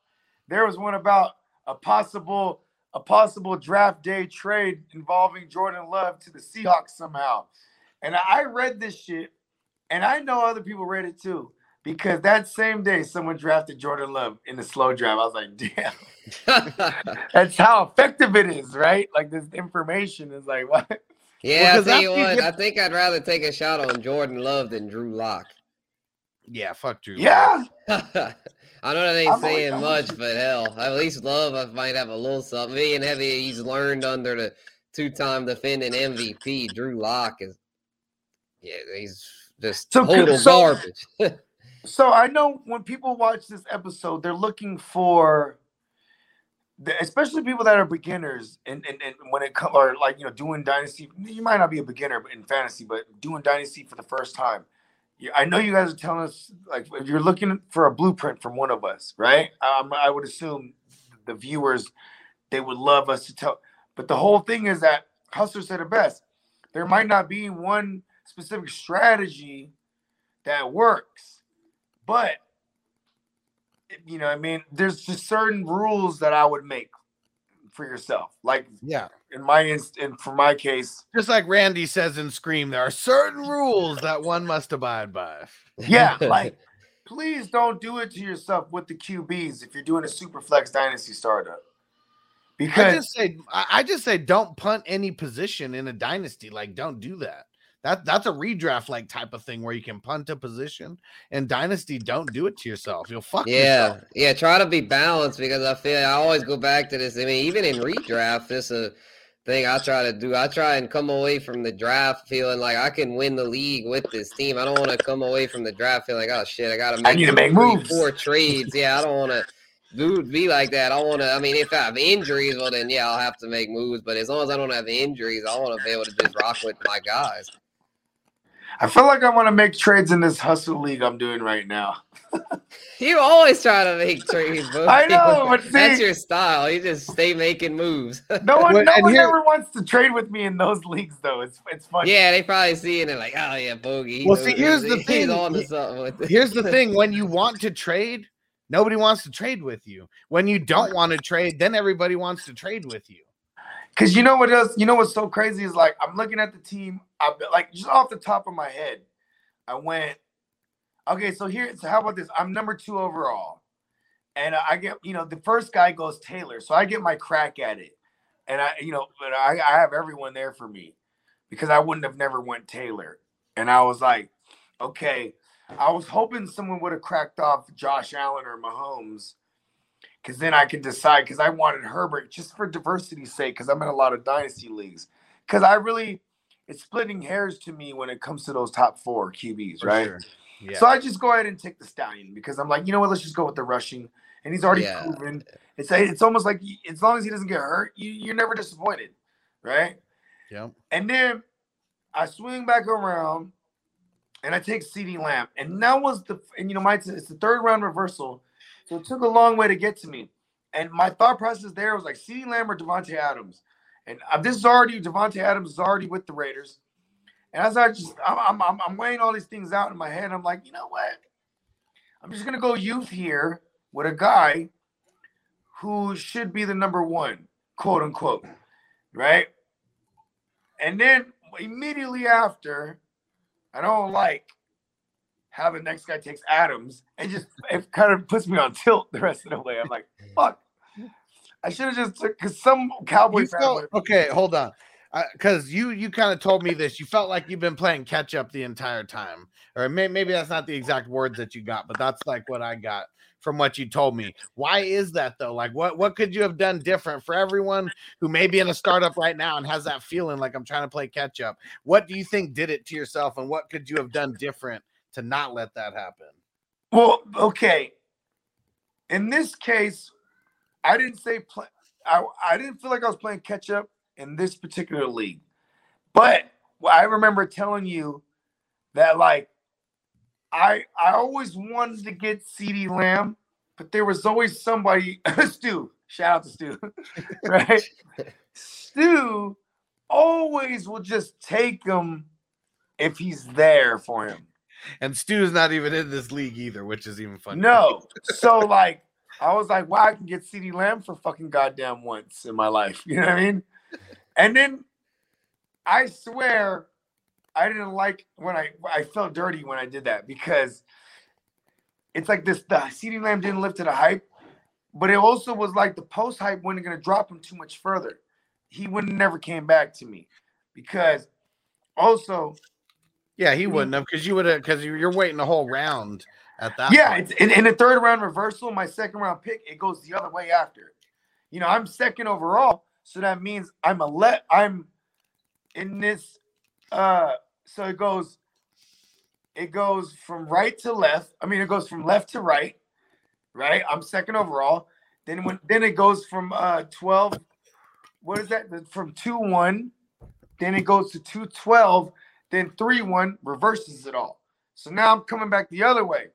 there was one about a possible a possible draft day trade involving Jordan Love to the Seahawks somehow. And I read this shit, and I know other people read it too. Because that same day, someone drafted Jordan Love in the slow draft. I was like, damn, that's how effective it is, right? Like this information is like, what? yeah, 'cause I tell you what, I think I'd rather take a shot on Jordan Love than Drew Lock. Yeah, fuck Drew. Lock. Yeah. I know that ain't I'm saying I'm much, you. but hell, at least Love I might have a little something. Being heavy, he's learned under the two-time defending MVP. Drew Lock is, yeah, he's just So- total so- garbage. So I know when people watch this episode, they're looking for, the, especially people that are beginners, and and, and when it comes or like you know doing dynasty, you might not be a beginner in fantasy, but doing dynasty for the first time. I know you guys are telling us like if you're looking for a blueprint from one of us, right? Um, I would assume the viewers they would love us to tell, but the whole thing is that Hustler said it best. There might not be one specific strategy that works but you know, I mean, there's just certain rules that I would make for yourself. Like Yeah. in my inst, and for my case, Just like Randy says in Scream, there are certain rules that one must abide by. yeah, like please don't do it to yourself with the QBs if you're doing a super flex dynasty startup. Because I just say I I just say don't punt any position in a dynasty. Like don't do that. That that's a redraft like type of thing where you can punt a position. And dynasty, don't do it to yourself. You'll fuck Yeah, yourself. yeah. Try to be balanced because I feel I always go back to this. I mean, even in redraft, this a thing I try to do. I try and come away from the draft feeling like I can win the league with this team. I don't want to come away from the draft feeling like, oh shit, I got to make need to make three, moves. four trades. Yeah, I don't want to do be like that. I want to. I mean, if I have injuries, well then yeah, I'll have to make moves. But as long as I don't have injuries, I want to be able to just rock with my guys. I feel like I want to make trades in this hustle league I'm doing right now. You always try to make trades, bro. I know, but That's your style. You just stay making moves. No one, Well, no one here- ever wants to trade with me in those leagues, though. It's it's funny. Yeah, they probably see it and like, oh yeah, bogey. Well, see, here's the thing. on to He- something with. Here's the thing: when you want to trade, nobody wants to trade with you. When you don't want to trade, then everybody wants to trade with you. Because you know what else? You know what's so crazy is like I'm looking at the team. I've like just off the top of my head, I went, okay. So here, so how about this? I'm number two overall, and I get you know the first guy goes Taylor, so I get my crack at it, and I you know but I, I have everyone there for me because I wouldn't have never went Taylor, and I was like, okay. I was hoping someone would have cracked off Josh Allen or Mahomes because then I could decide because I wanted Herbert just for diversity's sake because I'm in a lot of dynasty leagues because I really it's splitting hairs to me when it comes to those top four QBs, for right? sure. Yeah. So I just go ahead and take the stallion because I'm like, you know what? Let's just go with the rushing, and he's already Yeah. proven. It's it's almost like as long as he doesn't get hurt, you, you're never disappointed, right? Yep. And then I swing back around and I take CeeDee Lamb. And that was the and you know, my it's the third round reversal. So it took a long way to get to me. And my thought process there was like CeeDee Lamb or Davante Adams. And uh, this is already Davante Adams is already with the Raiders. And as I just I'm, I'm I'm weighing all these things out in my head, I'm like, you know what? I'm just gonna go youth here with a guy who should be the number one, quote unquote, right? And then immediately after, I don't like how the next guy takes Adams and just it kind of puts me on tilt the rest of the way. I'm like, fuck. I should have just took because some cowboy You fan felt, okay, hold on. Because you you kind of told me this. You felt like you've been playing catch up the entire time, or may, maybe that's not the exact words that you got, but that's like what I got from what you told me. Why is that though? Like, what what could you have done different for everyone who may be in a startup right now and has that feeling like I'm trying to play catch up? What do you think did it to yourself, and what could you have done different to not let that happen? Well, okay. In this case, I didn't say play. I, I didn't feel like I was playing catch up in this particular league, but well, I remember telling you that like I I always wanted to get CeeDee Lamb, but there was always somebody Stu. Shout out to Stu, right? Stu always will just take him if he's there for him. And Stu's not even in this league either, which is even funny. No, so like I was like, wow, I can get CeeDee Lamb for fucking goddamn once in my life. You know what I mean? And then I swear I didn't like when I I felt dirty when I did that because it's like this the CeeDee Lamb didn't live to the hype, but it also was like the post hype wasn't gonna drop him too much further. He wouldn't never came back to me because also Yeah, he wouldn't have because you would have because you're waiting a whole round at that. yeah, point. it's in, in the third round reversal, my second round pick, it goes the other way after. You know, I'm second overall, so that means I'm a let I'm in this uh so it goes it goes from right to left. I mean it goes from left to right, right? I'm second overall. Then when then it goes from uh 12 what is that? From 2-1, then it goes to 2-12, then 3-1 reverses it all. So now I'm coming back the other way.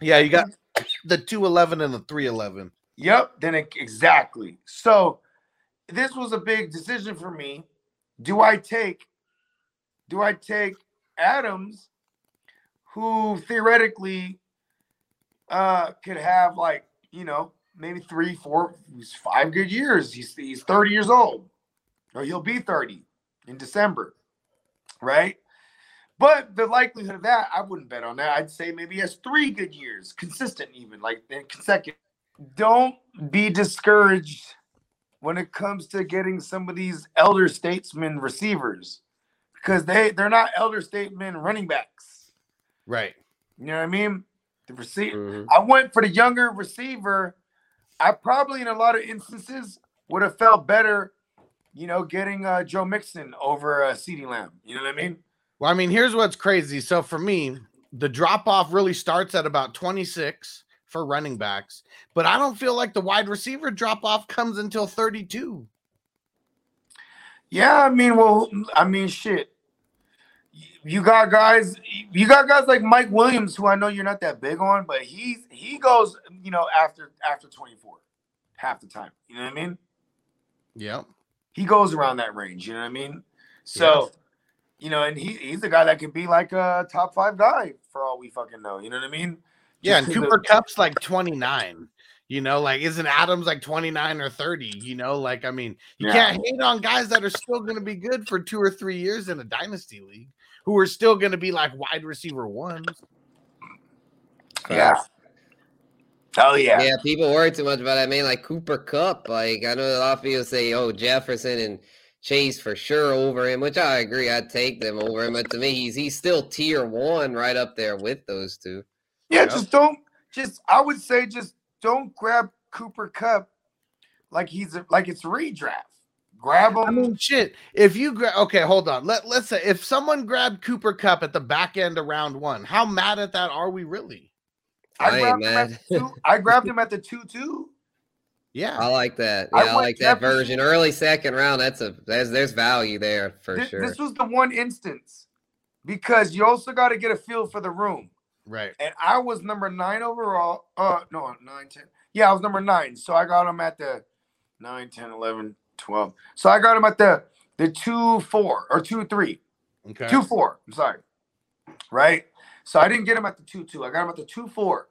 yeah, you got the two eleven and the three eleven. Yep. Then it, exactly. So this was a big decision for me. Do I take? Do I take Adams, who theoretically uh, could have like you know maybe three, four, five good years. He's he's thirty years old, or he'll be thirty in December, right? But the likelihood of that, I wouldn't bet on that. I'd say maybe he has three good years, consistent even, like consecutive. Don't be discouraged when it comes to getting some of these elder statesmen receivers because they they're not elder statesmen running backs. Right. You know what I mean? The receiver. Mhm. I went for the younger receiver. I probably, in a lot of instances, would have felt better, you know, getting uh, Joe Mixon over uh, CeeDee Lamb. You know what I mean? Well, I mean, here's what's crazy. So for me, the drop off really starts at about 26 for running backs, but I don't feel like the wide receiver drop off comes until 32. Yeah, I mean, well, I mean, shit. You got guys, you got guys like Mike Williams, who I know you're not that big on, but he's he goes, you know, after after 24, half the time. You know what I mean? Yep. He goes around that range. You know what I mean? So, you know, and he he's the guy that could be like a top five guy for all we fucking know. You know what I mean? Yeah, Just and 'cause of- Cooper Kupp's like 29. You know, like isn't Adams like 29 or 30? You know, like I mean, you Yeah. can't hate on guys that are still going to be good for two or three years in a dynasty league, who are still going to be like wide receiver ones. Yeah. Oh yeah. Yeah, people worry too much about that. Man, like Cooper Kupp. Like I know a lot of people say, "Oh, Jefferson and Chase for sure over him," which I agree. I'd take them over him. But to me, he's he's still tier one, right up there with those two. Yeah, Yep. just don't. Just I would say, just don't grab Cooper Kupp like he's a, like it's redraft. Grab him. I mean, shit. If you grab, okay, hold on. Let let's say if someone grabbed Cooper Kupp at the back end of round one, how mad at that are we really? I I ain't grabbed, him at two, I grabbed him at the two two. Yeah, I like that. I Yeah, I, went like that Jefferson- version. Early second round. That's a there's there's value there for This, sure. this was the one instance because you also got to get a feel for the room. right. And I was number nine overall. Uh, no, nine, 10. Yeah, I was number nine. So I got him at the 9, 10, 11, 12. So I got him at the the two, four, or two, three. Okay. Two four. I'm sorry. Right. So I didn't get him at the two two. I got him at the two four.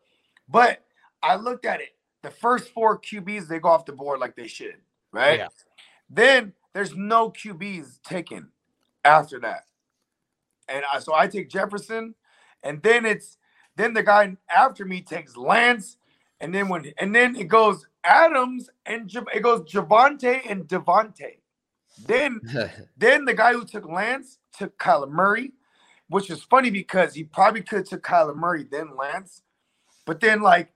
But I looked at it. The first four QBs they go off the board like they should. Right. Yeah. Then there's no QBs taken after that. And I, so I take Jefferson, and then it's then the guy after me takes Lance, and then when and then it goes Adams and it goes Javonte and Devontae. Then then the guy who took Lance took Kyler Murray, which is funny because he probably could have took Kyler Murray then Lance, but then like,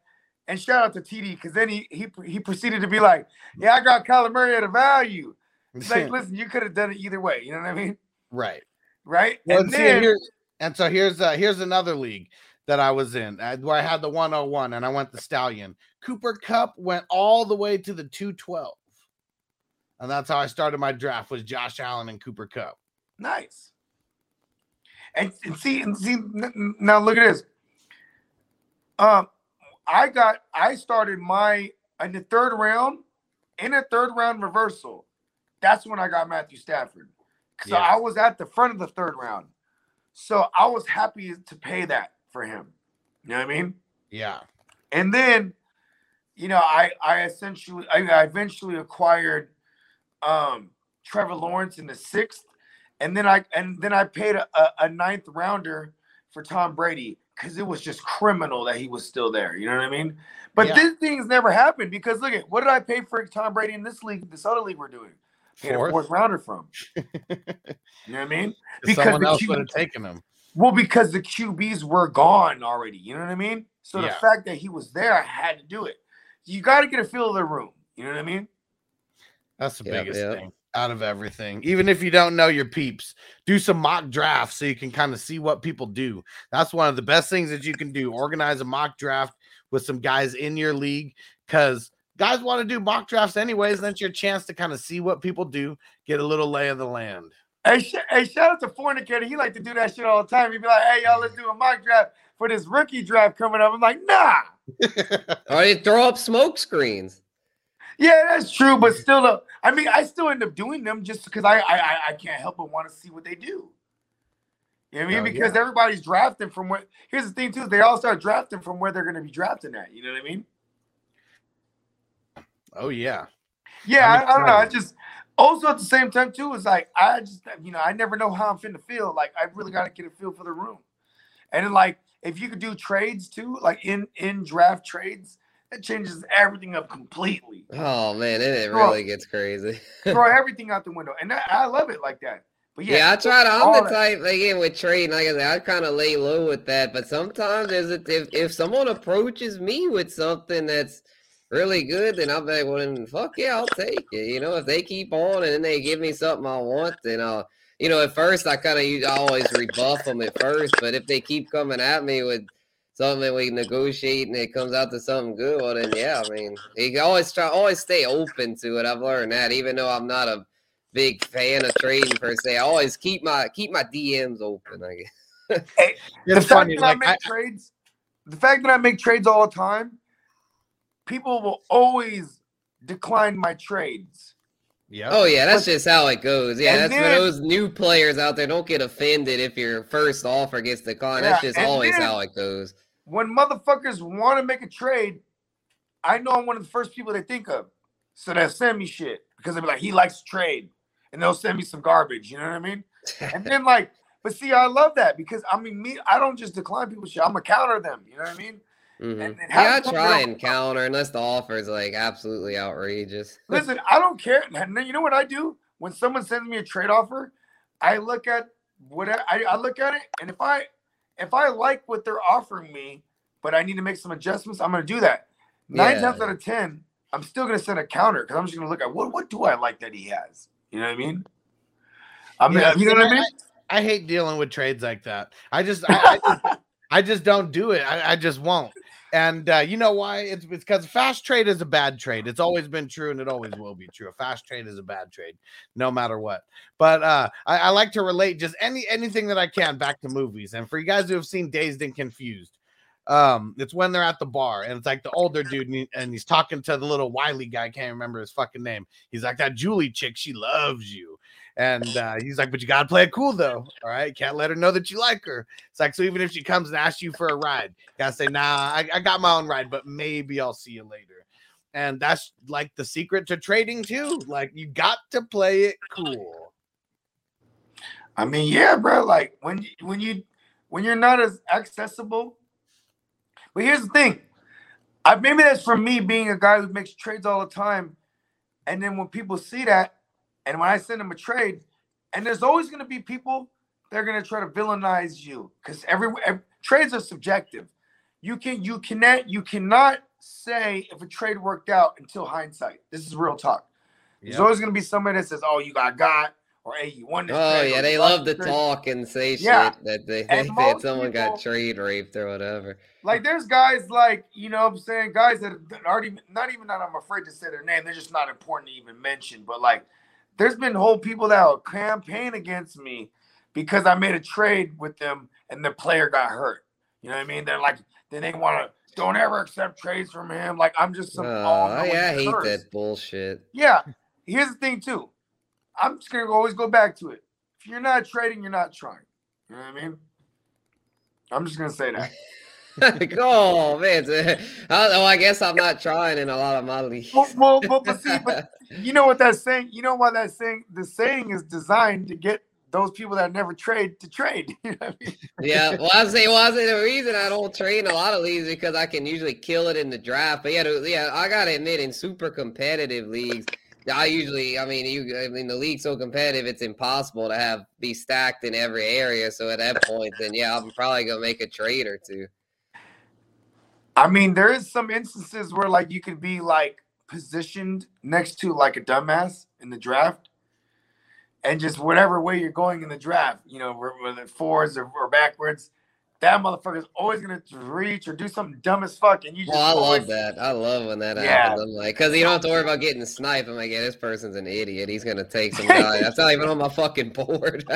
and shout out to TD because then he he he proceeded to be like, yeah, I got Kyler Murray at a value. It's like, listen, you could have done it either way. You know what I mean? right. Right? Well, and then here, and so here's uh, here's another league that I was in uh, where I had the 101 and I went the stallion. Cooper Kupp went all the way to the 212. And that's how I started my draft was Josh Allen and Cooper Kupp. nice. And, and see, and see, now look at this. Um, I got I started my in the third round, in the third round reversal. That's when I got Matthew Stafford. So Yeah. I was at the front of the third round. So I was happy to pay that for him. You know what I mean? Yeah. And then, you know, I I essentially I, I eventually acquired um Trevor Lawrence in the sixth, and then I and then I paid a, a, a ninth rounder for Tom Brady because it was just criminal that he was still there. You know what I mean? But Yeah. these things never happened because look at what did I pay for Tom Brady in this league, this other league we're doing? Fourth. fourth rounder from. you know what I mean? Because Someone else Q- would have taken him. Well, because the QBs were gone already. You know what I mean? So the fact that he was there, I had to do it. You got to get a feel of the room. You know what I mean? That's the Yep, biggest yep. thing out of everything. Even if you don't know your peeps, do some mock drafts so you can kind of see what people do. That's one of the best things that you can do. Organize a mock draft with some guys in your league because guys want to do mock drafts anyways. That's your chance to kind of see what people do, get a little lay of the land. Hey, sh- hey, shout out to Fornicator. He like to do that shit all the time. He'd be like, "Hey, y'all, let's do a mock draft for this rookie draft coming up." I'm like, "Nah." Or you throw up smoke screens. Yeah, that's true, but still, though, I mean, I still end up doing them just because I, I, I, can't help but want to see what they do. You know what I mean? Oh, because everybody's drafting from where. Here's the thing, too: they all start drafting from where they're going to be drafting at. You know what I mean? oh yeah. Yeah, I, I don't know. I just also at the same time too is like I just you know I never know how I'm finna feel. Like I really got to get a feel for the room, and then like if you could do trades too, like in in draft trades, that changes everything up completely. Oh man, it, it really gets crazy. Throw everything out the window, and that, I love it like that. But yeah, Yeah, I try to. I'm the that- type again with trading. Like I said, I kind of lay low with that. But sometimes, there's a, if if someone approaches me with something that's really good, then I'm like, well, then fuck yeah, I'll take it. You know, if they keep on and then they give me something I want, then I'll. You know, at first I kind of always rebuff them at first, but if they keep coming at me with something that we negotiate and it comes out to something good, well then yeah, I mean, you can always try, always stay open to it. I've learned that, even though I'm not a big fan of trading per se. I always keep my keep my DMs open. I guess. the It's fact funny. that I make I, trades, the fact that I make trades all the time, people will always decline my trades. yeah. Oh yeah, that's But- just how it goes. Yeah, and that's for those new players out there. Don't get offended if your first offer gets declined. That's just always then- how it goes. When motherfuckers want to make a trade, I know I'm one of the first people they think of. So they'll send me shit because they'll be like, he likes to trade. And they'll send me some garbage. You know what I mean? And then like, but see, I love that because I mean, me, I don't just decline people shit. I'm gonna counter them. You know what I mean? Mhm. and Yeah, I try and counter unless the offer is like absolutely outrageous. Listen, I don't care. And then you know what I do when someone sends me a trade offer? I look at what I, I look at it, and if I if I like what they're offering me, but I need to make some adjustments, I'm gonna do that. Nine Yeah. times out of ten, I'm still gonna send a counter because I'm just gonna look at what what do I like that he has. You know what I mean? I mean, Yeah, you know what I mean? I hate dealing with trades like that. I just, I, I just, I just don't do it. I, I just won't. And uh, you know why? It's because fast trade is a bad trade. It's always been true, and it always will be true. A fast trade is a bad trade, no matter what. But uh, I, I like to relate just any anything that I can back to movies. And for you guys who have seen Dazed and Confused, um, it's when they're at the bar, and it's like the older dude, and, he- and he's talking to the little wily guy. Can't remember his fucking name. He's like that Julie chick. She loves you. And uh, he's like, but you gotta play it cool though. All right. Can't let her know that you like her. It's like, so even if she comes and asks you for a ride, you gotta say, nah, I, I got my own ride, but maybe I'll see you later. And that's like the secret to trading too. Like you got to play it cool. I mean, yeah, bro. Like when you, when you when you're not as accessible. But here's the thing. I maybe that's from me being a guy who makes trades all the time. And then when people see that, and when I send them a trade, and there's always going to be people they're going to try to villainize you because every, ev- trades are subjective. You can you cannot you cannot say if a trade worked out until hindsight. This is real talk. There's always going to be somebody that says, "Oh, you got got," or "Hey, you won this." Oh trade," yeah, they love to trade." talk and say Yeah. shit that they think that someone got people- trade raped or whatever. Like there's guys like, you know what I'm saying, guys that that already not even that I'm afraid to say their name, they're just not important to even mention. But like there's been whole people that will campaign against me because I made a trade with them and the player got hurt. You know what I mean? They're like then they want to don't ever accept trades from him. Like I'm just some. Oh, all-knowing yeah, I hate that bullshit. Yeah. Here's the thing too. I'm just gonna always go back to it. If you're not trading, you're not trying. You know what I mean? I'm just gonna say that. oh man, I, oh, I guess I'm not trying in a lot of my leagues. well, well, well, but see, but you know what that's saying? You know why that's saying? The saying is designed to get those people that never trade to trade. You know what I mean? yeah, well, I say, well, I say the reason I don't trade in a lot of leagues is because I can usually kill it in the draft. But yeah, yeah, I gotta admit, in super competitive leagues, I usually, I mean, you, I mean, the league's so competitive, it's impossible to have be stacked in every area. So at that point, then yeah, I'm probably gonna make a trade or two. I mean, there is some instances where like you could be like positioned next to like a dumbass in the draft, and just whatever way you're going in the draft, you know, wh- whether forwards or, or backwards, that motherfucker's always gonna reach or do something dumb as fuck, and you just Well, I always- love that. I love when that Yeah. happens. I'm like, because you don't have to worry about getting sniped. I'm like, yeah, this person's an idiot. He's gonna take some guy. That's not even on my fucking board.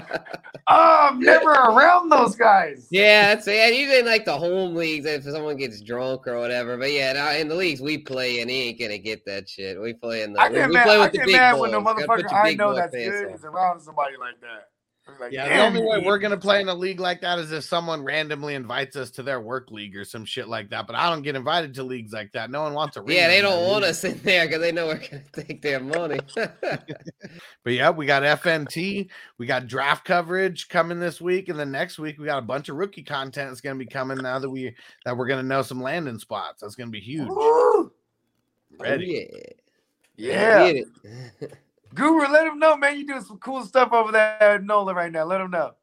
Oh, I'm never around those guys. yeah, that's yeah. Usually like the home leagues, if someone gets drunk or whatever. But yeah, in the leagues we play, and he ain't gonna get that shit. We play in the. I we, get we mad. play I with the big mad boys. when the motherfucker I know that's good on. is around somebody like that. I'm like, Yeah, the only way we're gonna play in a league like that is if someone randomly invites us to their work league or some shit like that. But I don't get invited to leagues like that. No one wants to. Yeah, they don't want league. us in there because they know we're gonna take their money. But yeah, we got FNT, we got draft coverage coming this week, and then next week we got a bunch of rookie content that's gonna be coming now that we that we're gonna know some landing spots. That's gonna be huge. Woo! Ready. Oh, yeah. Yeah. Guru, let him know, man. You're doing some cool stuff over there at NOLA right now. Let him know.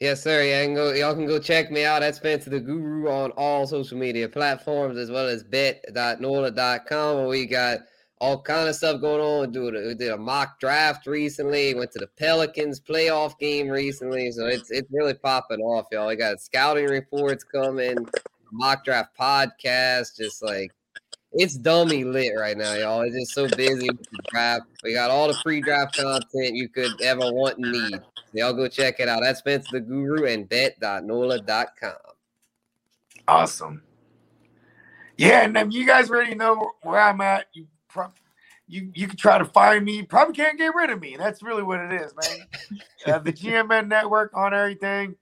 Yes, sir. Yeah, can go, y'all can go check me out at Spencer the Guru on all social media platforms as well as bet.nola.com we got all kind of stuff going on. We, we did a mock draft recently. Went to the Pelicans playoff game recently. So it's it's really popping off, y'all. We got scouting reports coming, mock draft podcast, just like it's dummy lit right now, y'all. It's just so busy with the draft. We got all the pre-draft content you could ever want and need. Y'all go check it out. That's Spencer the Guru and bet.nola.com. Awesome. Yeah, and then you guys already know where I'm at. You you you can try to find me. You probably can't get rid of me. That's really what it is, man. uh, the GMN network on everything.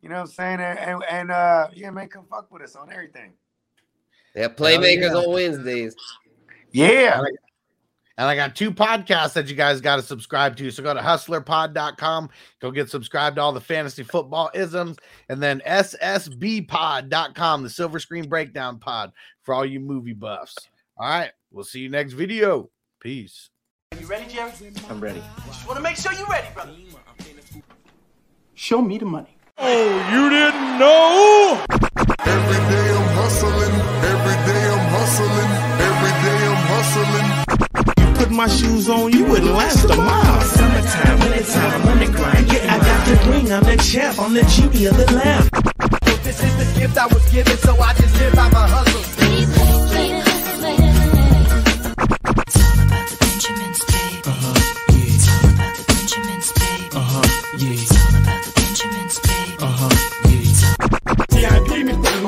You know what I'm saying? And, and, and uh yeah, man, come fuck with us on everything. Yeah, playmakers yeah. on Wednesdays. Yeah. And I got two podcasts that you guys got to subscribe to. So go to hustlerpod.com, go get subscribed to all the fantasy football isms, and then ssbpod.com, the silver screen breakdown pod for all you movie buffs. All right, we'll see you next video. Peace. Are You ready, Jerry? I'm ready. Just want to make sure you're ready, brother. Show me the money. Oh, you didn't know? Every day I'm hustling. Day I'm put my shoes on, you wouldn't last a mile. Summertime, wintertime, I'm on the grind. Yeah, I got the ring, I'm the champ, I'm the genie of the lamp. This is the gift I was given, so I just live by my hustle. CIP me put in